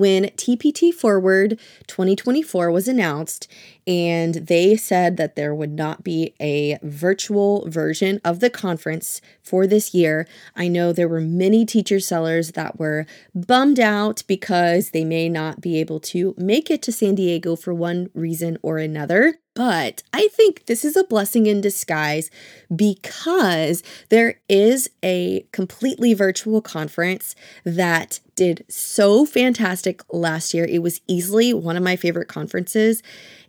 when TPT Forward 2024 was announced, and they said that there would not be a virtual version of the conference for this year. I know there were many teacher sellers that were bummed out because they may not be able to make it to San Diego for one reason or another. But I think this is a blessing in disguise because there is a completely virtual conference that did so fantastic last year. It was easily one of my favorite conferences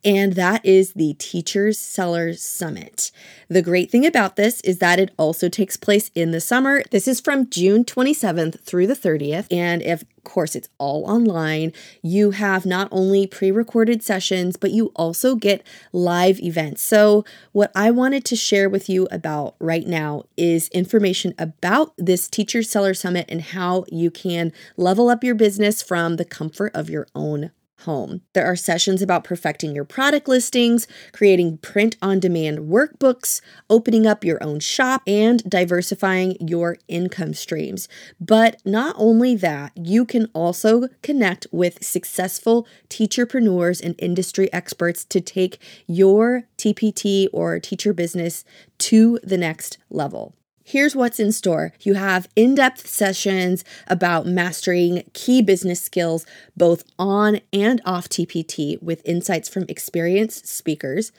and that is the Teachers Sellers Summit. The great thing about this is that it also takes place in the summer. This is from June 27th through the 30th, and if course it's all online, you have not only pre-recorded sessions, but you also get live events. So, what I wanted to share with you about right now is information about this Teacher Seller Summit and how you can level up your business from the comfort of your own home. There are sessions about perfecting your product listings, creating print on demand workbooks, opening up your own shop, and diversifying your income streams. But not only that, you can also connect with successful teacherpreneurs and industry experts to take your TPT or teacher business to the next level. Here's what's in store. You have in depth sessions about mastering key business skills, both on and off TPT, with insights from experienced speakers.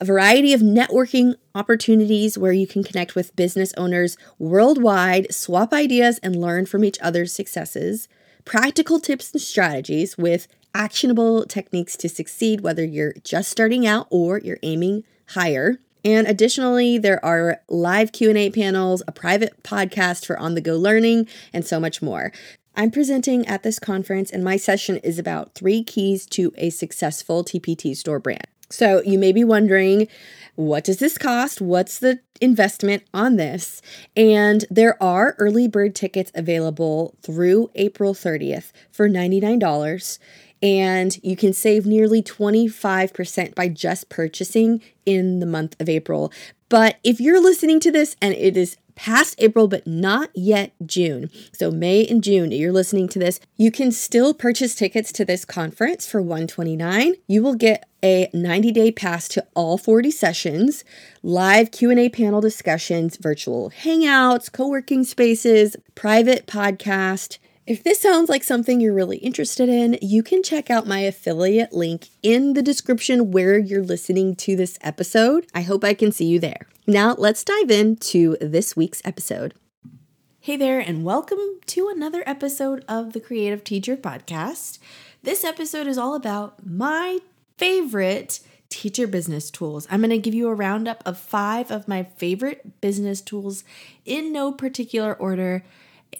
A variety of networking opportunities where you can connect with business owners worldwide, swap ideas, and learn from each other's successes. Practical tips and strategies with actionable techniques to succeed, whether you're just starting out or you're aiming higher. And additionally, there are live Q&A panels, a private podcast for on-the-go learning, and so much more. I'm presenting at this conference and my session is about 3 keys to a successful TPT store brand. So, you may be wondering, what does this cost? What's the investment on this? And there are early bird tickets available through April 30th for $99 and you can save nearly 25% by just purchasing in the month of April. But if you're listening to this and it is past April but not yet June, so May and June, you're listening to this, you can still purchase tickets to this conference for 129. You will get a 90-day pass to all 40 sessions, live Q&A panel discussions, virtual hangouts, co-working spaces, private podcast, if this sounds like something you're really interested in, you can check out my affiliate link in the description where you're listening to this episode. I hope I can see you there. Now, let's dive into this week's episode. Hey there, and welcome to another episode of the Creative Teacher Podcast. This episode is all about my favorite teacher business tools. I'm going to give you a roundup of five of my favorite business tools in no particular order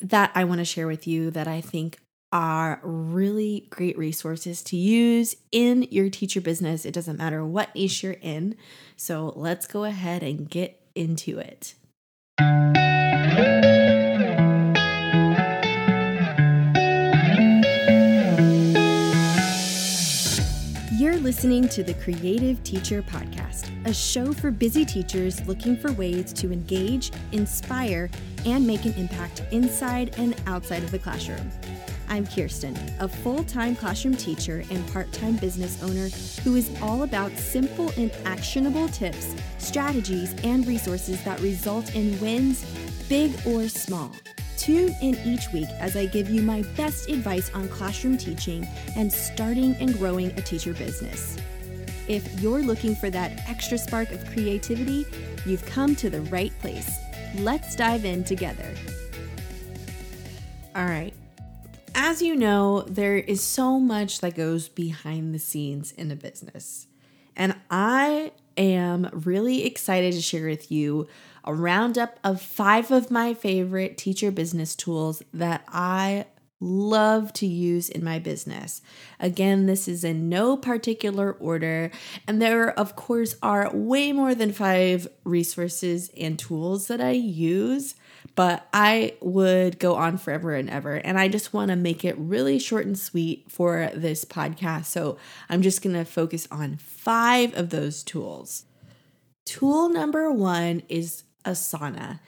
that I want to share with you that I think are really great resources to use in your teacher business. It doesn't matter what niche you're in. So let's go ahead and get into it. Listening to the Creative Teacher Podcast, a show for busy teachers looking for ways to engage, inspire, and make an impact inside and outside of the classroom. I'm Kirsten, a full time classroom teacher and part time business owner who is all about simple and actionable tips, strategies, and resources that result in wins, big or small. Tune in each week as I give you my best advice on classroom teaching and starting and growing a teacher business. If you're looking for that extra spark of creativity, you've come to the right place. Let's dive in together. All right. As you know, there is so much that goes behind the scenes in a business. And I am really excited to share with you a roundup of five of my favorite teacher business tools that I love to use in my business. Again, this is in no particular order, and there, of course, are way more than five resources and tools that I use, but I would go on forever and ever. And I just want to make it really short and sweet for this podcast. So I'm just going to focus on five of those tools. Tool number one is Asana.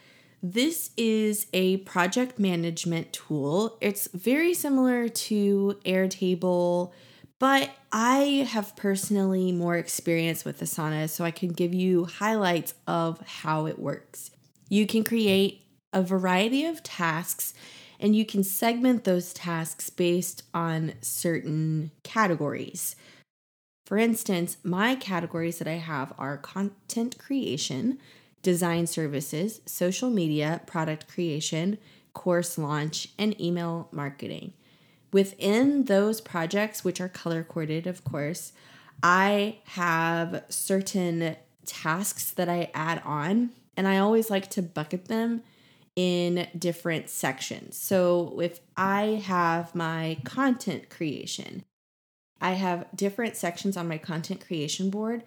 This is a project management tool. It's very similar to Airtable, but I have personally more experience with Asana, so I can give you highlights of how it works. You can create a variety of tasks and you can segment those tasks based on certain categories. For instance, my categories that I have are content creation, design services, social media, product creation, course launch, and email marketing. Within those projects, which are color coded, of course, I have certain tasks that I add on, and I always like to bucket them in different sections. So if I have my content creation, I have different sections on my content creation board.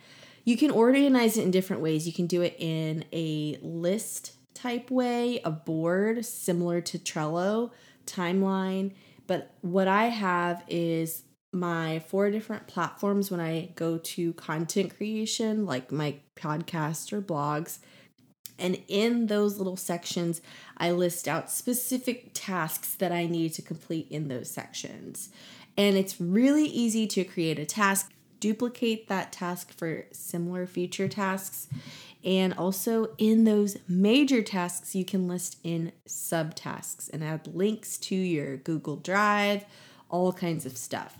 You can organize it in different ways. You can do it in a list type way, a board similar to Trello, timeline. But what I have is my four different platforms when I go to content creation, like my podcast or blogs. And in those little sections, I list out specific tasks that I need to complete in those sections. And it's really easy to create a task, duplicate that task for similar future tasks. And also in those major tasks, you can list in subtasks and add links to your Google Drive, all kinds of stuff.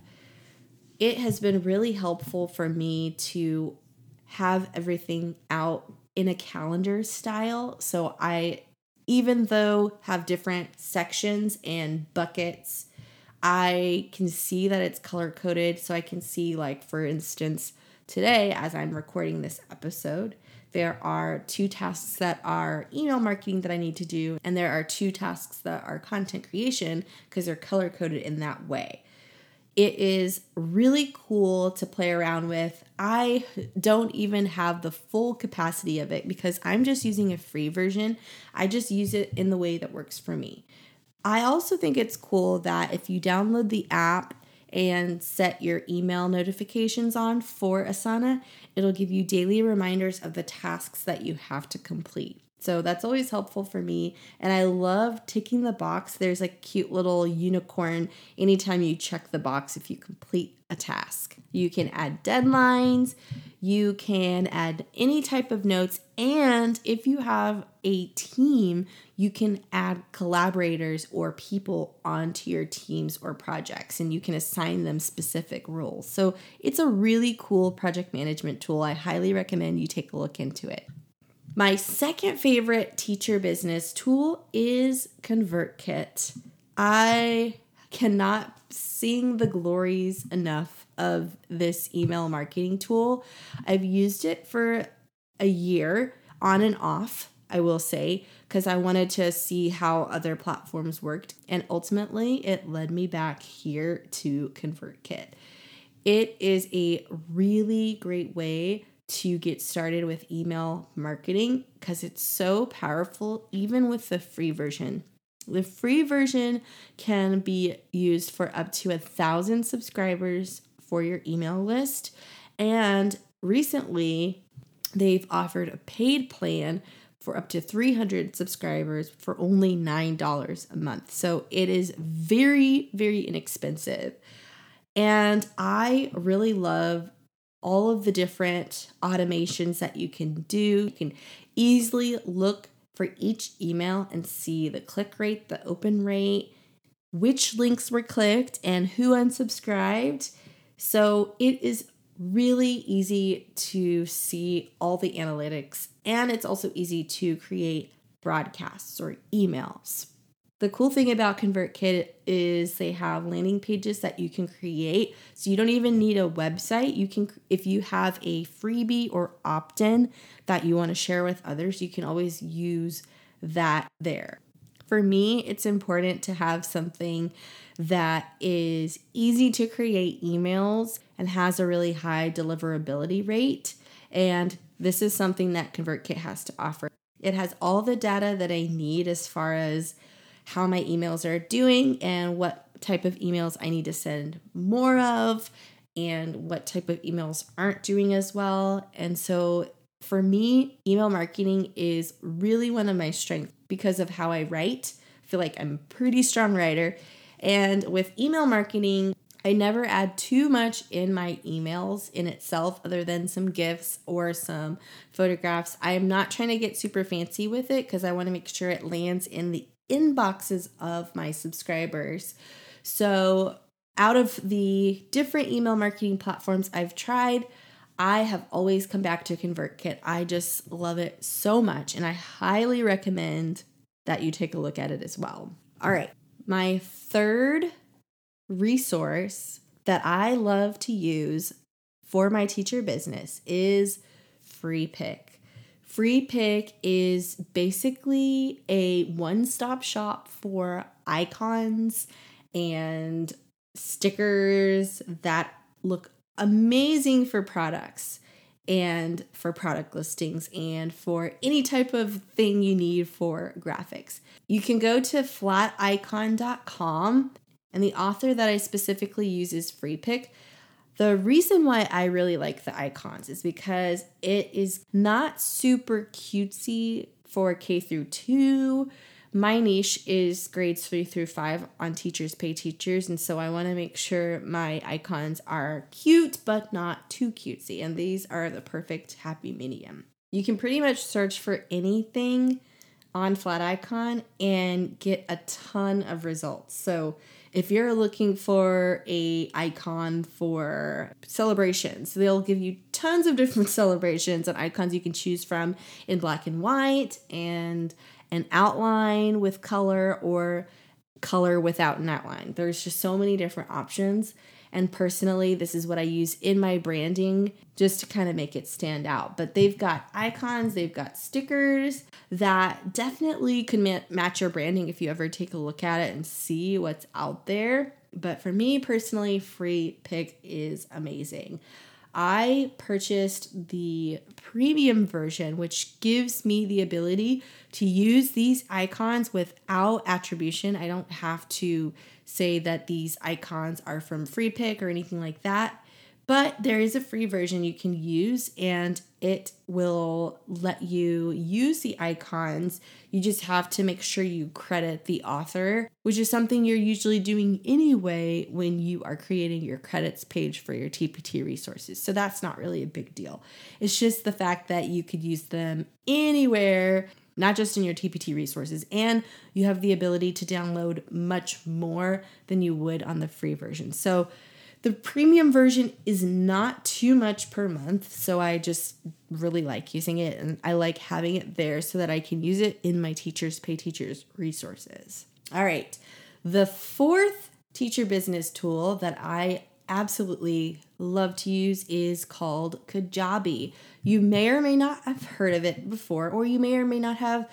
It has been really helpful for me to have everything out in a calendar style. So I, even though have different sections and buckets I can see that it's color coded. So I can see, like, for instance, today, as I'm recording this episode, there are two tasks that are email marketing that I need to do, and there are two tasks that are content creation because they're color coded in that way. It is really cool to play around with. I don't even have the full capacity of it because I'm just using a free version. I just use it in the way that works for me. I also think it's cool that if you download the app and set your email notifications on for Asana, it'll give you daily reminders of the tasks that you have to complete. So that's always helpful for me. And I love ticking the box. There's a cute little unicorn anytime you check the box if you complete a task. You can add deadlines, you can add any type of notes, and if you have a team, you can add collaborators or people onto your teams or projects and you can assign them specific roles. So it's a really cool project management tool. I highly recommend you take a look into it. My second favorite teacher business tool is ConvertKit. I cannot sing the glories enough of this email marketing tool. I've used it for a year on and off, I will say, because I wanted to see how other platforms worked. And ultimately, it led me back here to ConvertKit. It is a really great way to get started with email marketing because it's so powerful, even with the free version. The free version can be used for up to a thousand subscribers for your email list. And recently, they've offered a paid plan for up to 300 subscribers for only $9 a month. So it is very, very inexpensive. And I really love all of the different automations that you can do. You can easily look for each email and see the click rate, the open rate, which links were clicked, and who unsubscribed. So it is really easy to see all the analytics, and it's also easy to create broadcasts or emails. The cool thing about ConvertKit is they have landing pages that you can create. So you don't even need a website. You can if you have a freebie or opt-in that you want to share with others, you can always use that there. For me, it's important to have something that is easy to create emails and has a really high deliverability rate. And this is something that ConvertKit has to offer. It has all the data that I need as far as how my emails are doing and what type of emails I need to send more of and what type of emails aren't doing as well. And so For me, email marketing is really one of my strengths because of how I write. I feel like I'm a pretty strong writer. And with email marketing, I never add too much in my emails in itself, other than some gifts or some photographs. I am not trying to get super fancy with it because I want to make sure it lands in the inboxes of my subscribers. So, out of the different email marketing platforms I've tried, I have always come back to ConvertKit. I just love it so much, and I highly recommend that you take a look at it as well. All right, my third resource that I love to use for my teacher business is Freepik. Freepik is basically a one stop shop for icons and stickers that look amazing for products and for product listings and for any type of thing you need for graphics. You can go to flaticon.com and the author that I specifically use is Freepik. The reason why I really like the icons is because it is not super cutesy for K through 2. My niche is grades 3 through 5 on Teachers Pay Teachers, and so I want to make sure my icons are cute but not too cutesy, and these are the perfect happy medium. You can pretty much search for anything on Flaticon and get a ton of results. So if you're looking for a icon for celebrations, they'll give you tons of different celebrations and icons you can choose from in black and white and an outline with color or color without an outline. There's just so many different options. And personally, this is what I use in my branding just to kind of make it stand out. But they've got icons, they've got stickers that definitely could ma- match your branding if you ever take a look at it and see what's out there. But for me personally, Freepik is amazing. I purchased the premium version, which gives me the ability to use these icons without attribution. I don't have to say that these icons are from Freepik or anything like that. But there is a free version you can use, and it will let you use the icons. You just have to make sure you credit the author, which is something you're usually doing anyway when you are creating your credits page for your TPT resources. So that's not really a big deal. It's just the fact that you could use them anywhere not just in your TPT resources. And you have the ability to download much more than you would on the free version. So the premium version is not too much per month. So I just really like using it and I like having it there so that I can use it in my teachers pay teachers resources. All right. The fourth teacher business tool that I absolutely love to use is called Kajabi. You may or may not have heard of it before, or you may or may not have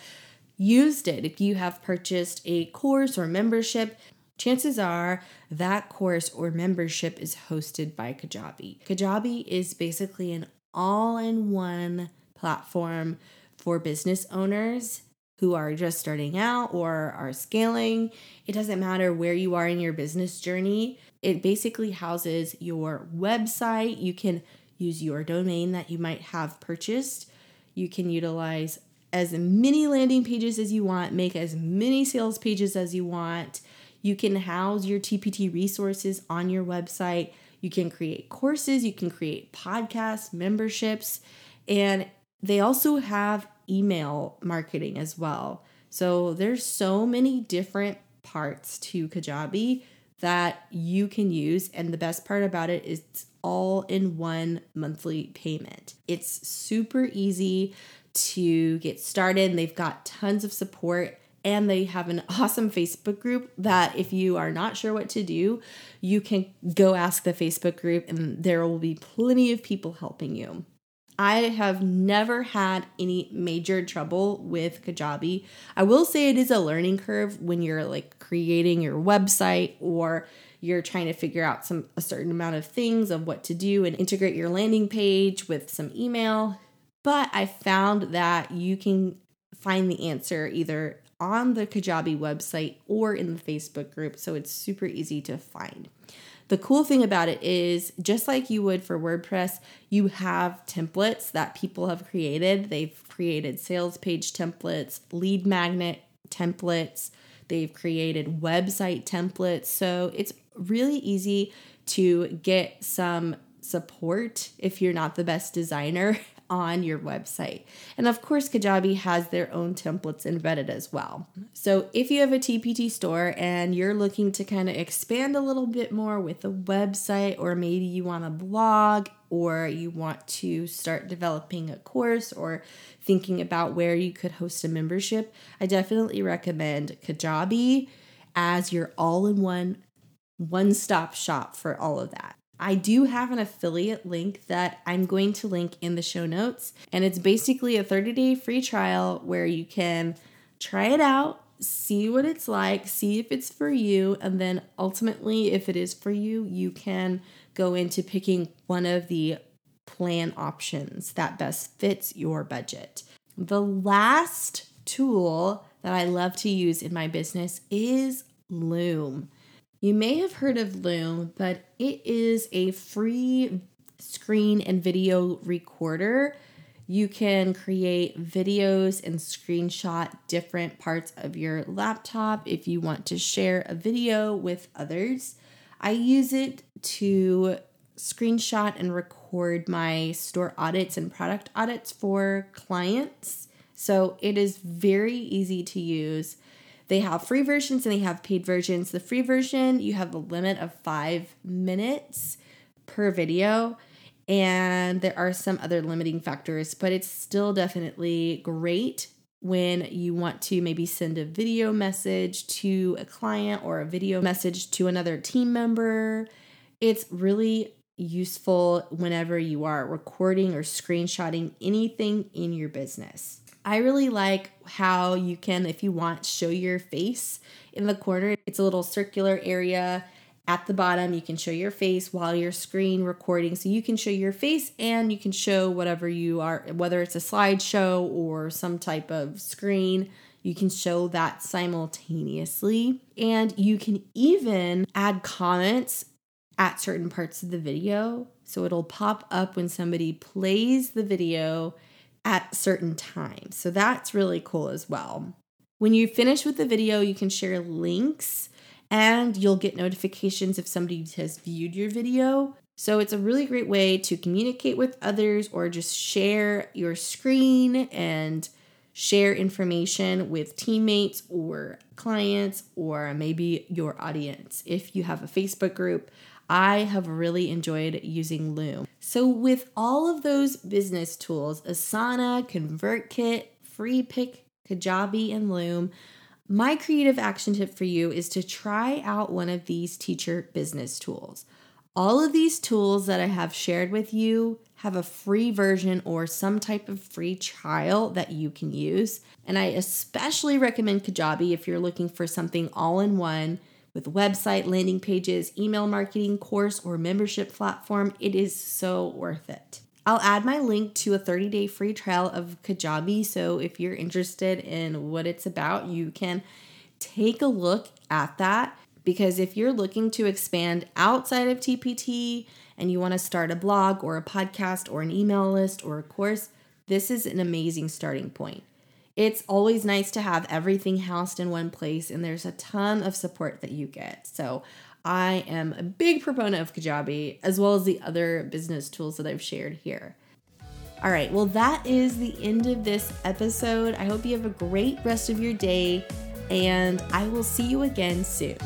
used it. If you have purchased a course or membership, chances are that course or membership is hosted by Kajabi. Kajabi is basically an all in one platform for business owners who are just starting out or are scaling. It doesn't matter where you are in your business journey. It basically houses your website. You can use your domain that you might have purchased. You can utilize as many landing pages as you want, make as many sales pages as you want. You can house your TPT resources on your website. You can create courses, you can create podcasts, memberships, and they also have email marketing as well. So there's so many different parts to Kajabi that you can use and the best part about it is it's all in one monthly payment. It's super easy to get started they've got tons of support and they have an awesome Facebook group that if you are not sure what to do, you can go ask the Facebook group and there will be plenty of people helping you. I have never had any major trouble with Kajabi. I will say it is a learning curve when you're like creating your website or you're trying to figure out some a certain amount of things of what to do and integrate your landing page with some email. But I found that you can find the answer either on the Kajabi website or in the Facebook group, so it's super easy to find. The cool thing about it is just like you would for WordPress, you have templates that people have created. They've created sales page templates, lead magnet templates, they've created website templates. So it's really easy to get some support if you're not the best designer on your website. And of course, Kajabi has their own templates embedded as well. So if you have a TPT store and you're looking to kind of expand a little bit more with a website, or maybe you want a blog, or you want to start developing a course, or thinking about where you could host a membership, I definitely recommend Kajabi as your all in one one stop shop for all of that. I do have an affiliate link that I'm going to link in the show notes. And it's basically a 30 day free trial where you can try it out, see what it's like, see if it's for you. And then ultimately, if it is for you, you can go into picking one of the plan options that best fits your budget. The last tool that I love to use in my business is Loom. You may have heard of Loom, but it is a free screen and video recorder. You can create videos and screenshot different parts of your laptop if you want to share a video with others. I use it to screenshot and record my store audits and product audits for clients. So it is very easy to use. They have free versions and they have paid versions. The free version, you have a limit of five minutes per video. And there are some other limiting factors, but it's still definitely great when you want to maybe send a video message to a client or a video message to another team member. It's really useful whenever you are recording or screenshotting anything in your business. I really like how you can, if you want, show your face in the corner. It's a little circular area at the bottom. You can show your face while you're screen recording. So you can show your face and you can show whatever you are, whether it's a slideshow or some type of screen. You can show that simultaneously. And you can even add comments at certain parts of the video. So it'll pop up when somebody plays the video at certain times. So that's really cool as well. When you finish with the video, you can share links and you'll get notifications if somebody has viewed your video. So it's a really great way to communicate with others or just share your screen and share information with teammates or clients or maybe your audience. If you have a Facebook group, I have really enjoyed using Loom. So, with all of those business tools, Asana, ConvertKit, Freepik, Kajabi, and Loom, my creative action tip for you is to try out one of these teacher business tools. All of these tools that I have shared with you have a free version or some type of free trial that you can use. And I especially recommend Kajabi if you're looking for something all in one with website, landing pages, email marketing, course, or membership platform, it is so worth it. I'll add my link to a 30 day free trial of Kajabi. So if you're interested in what it's about, you can take a look at that. Because if you're looking to expand outside of TPT and you want to start a blog or a podcast or an email list or a course, this is an amazing starting point it's always nice to have everything housed in one place and there's a ton of support that you get. So I am a big proponent of Kajabi as well as the other business tools that I've shared here. All right, well, that is the end of this episode. I hope you have a great rest of your day, and I will see you again soon.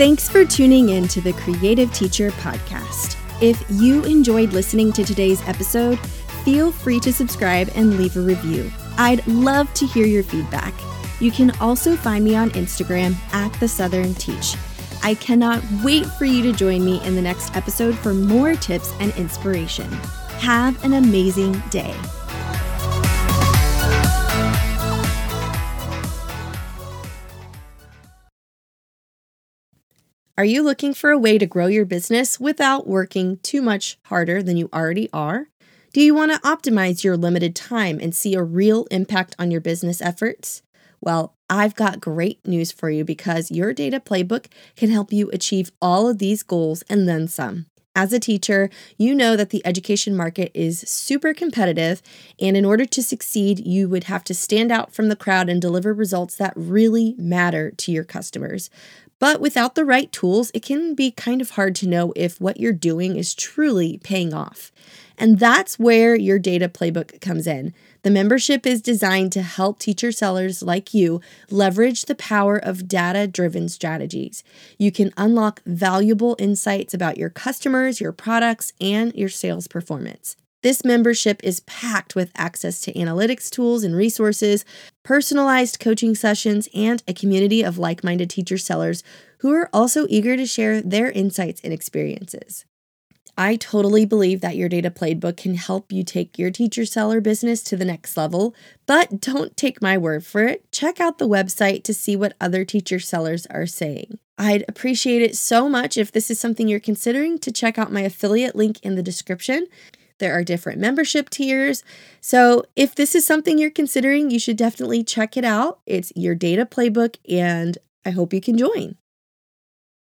Thanks for tuning in to the Creative Teacher Podcast. If you enjoyed listening to today's episode, feel free to subscribe and leave a review. I'd love to hear your feedback. You can also find me on Instagram at The Southern Teach. I cannot wait for you to join me in the next episode for more tips and inspiration. Have an amazing day. Are you looking for a way to grow your business without working too much harder than you already are? Do you want to optimize your limited time and see a real impact on your business efforts? Well, I've got great news for you because your data playbook can help you achieve all of these goals and then some. As a teacher, you know that the education market is super competitive, and in order to succeed, you would have to stand out from the crowd and deliver results that really matter to your customers. But without the right tools, it can be kind of hard to know if what you're doing is truly paying off. And that's where your data playbook comes in. The membership is designed to help teacher sellers like you leverage the power of data driven strategies. You can unlock valuable insights about your customers, your products, and your sales performance. This membership is packed with access to analytics tools and resources, personalized coaching sessions, and a community of like minded teacher sellers who are also eager to share their insights and experiences. I totally believe that your data playbook can help you take your teacher seller business to the next level, but don't take my word for it. Check out the website to see what other teacher sellers are saying. I'd appreciate it so much if this is something you're considering to check out my affiliate link in the description. There are different membership tiers. So, if this is something you're considering, you should definitely check it out. It's your data playbook, and I hope you can join.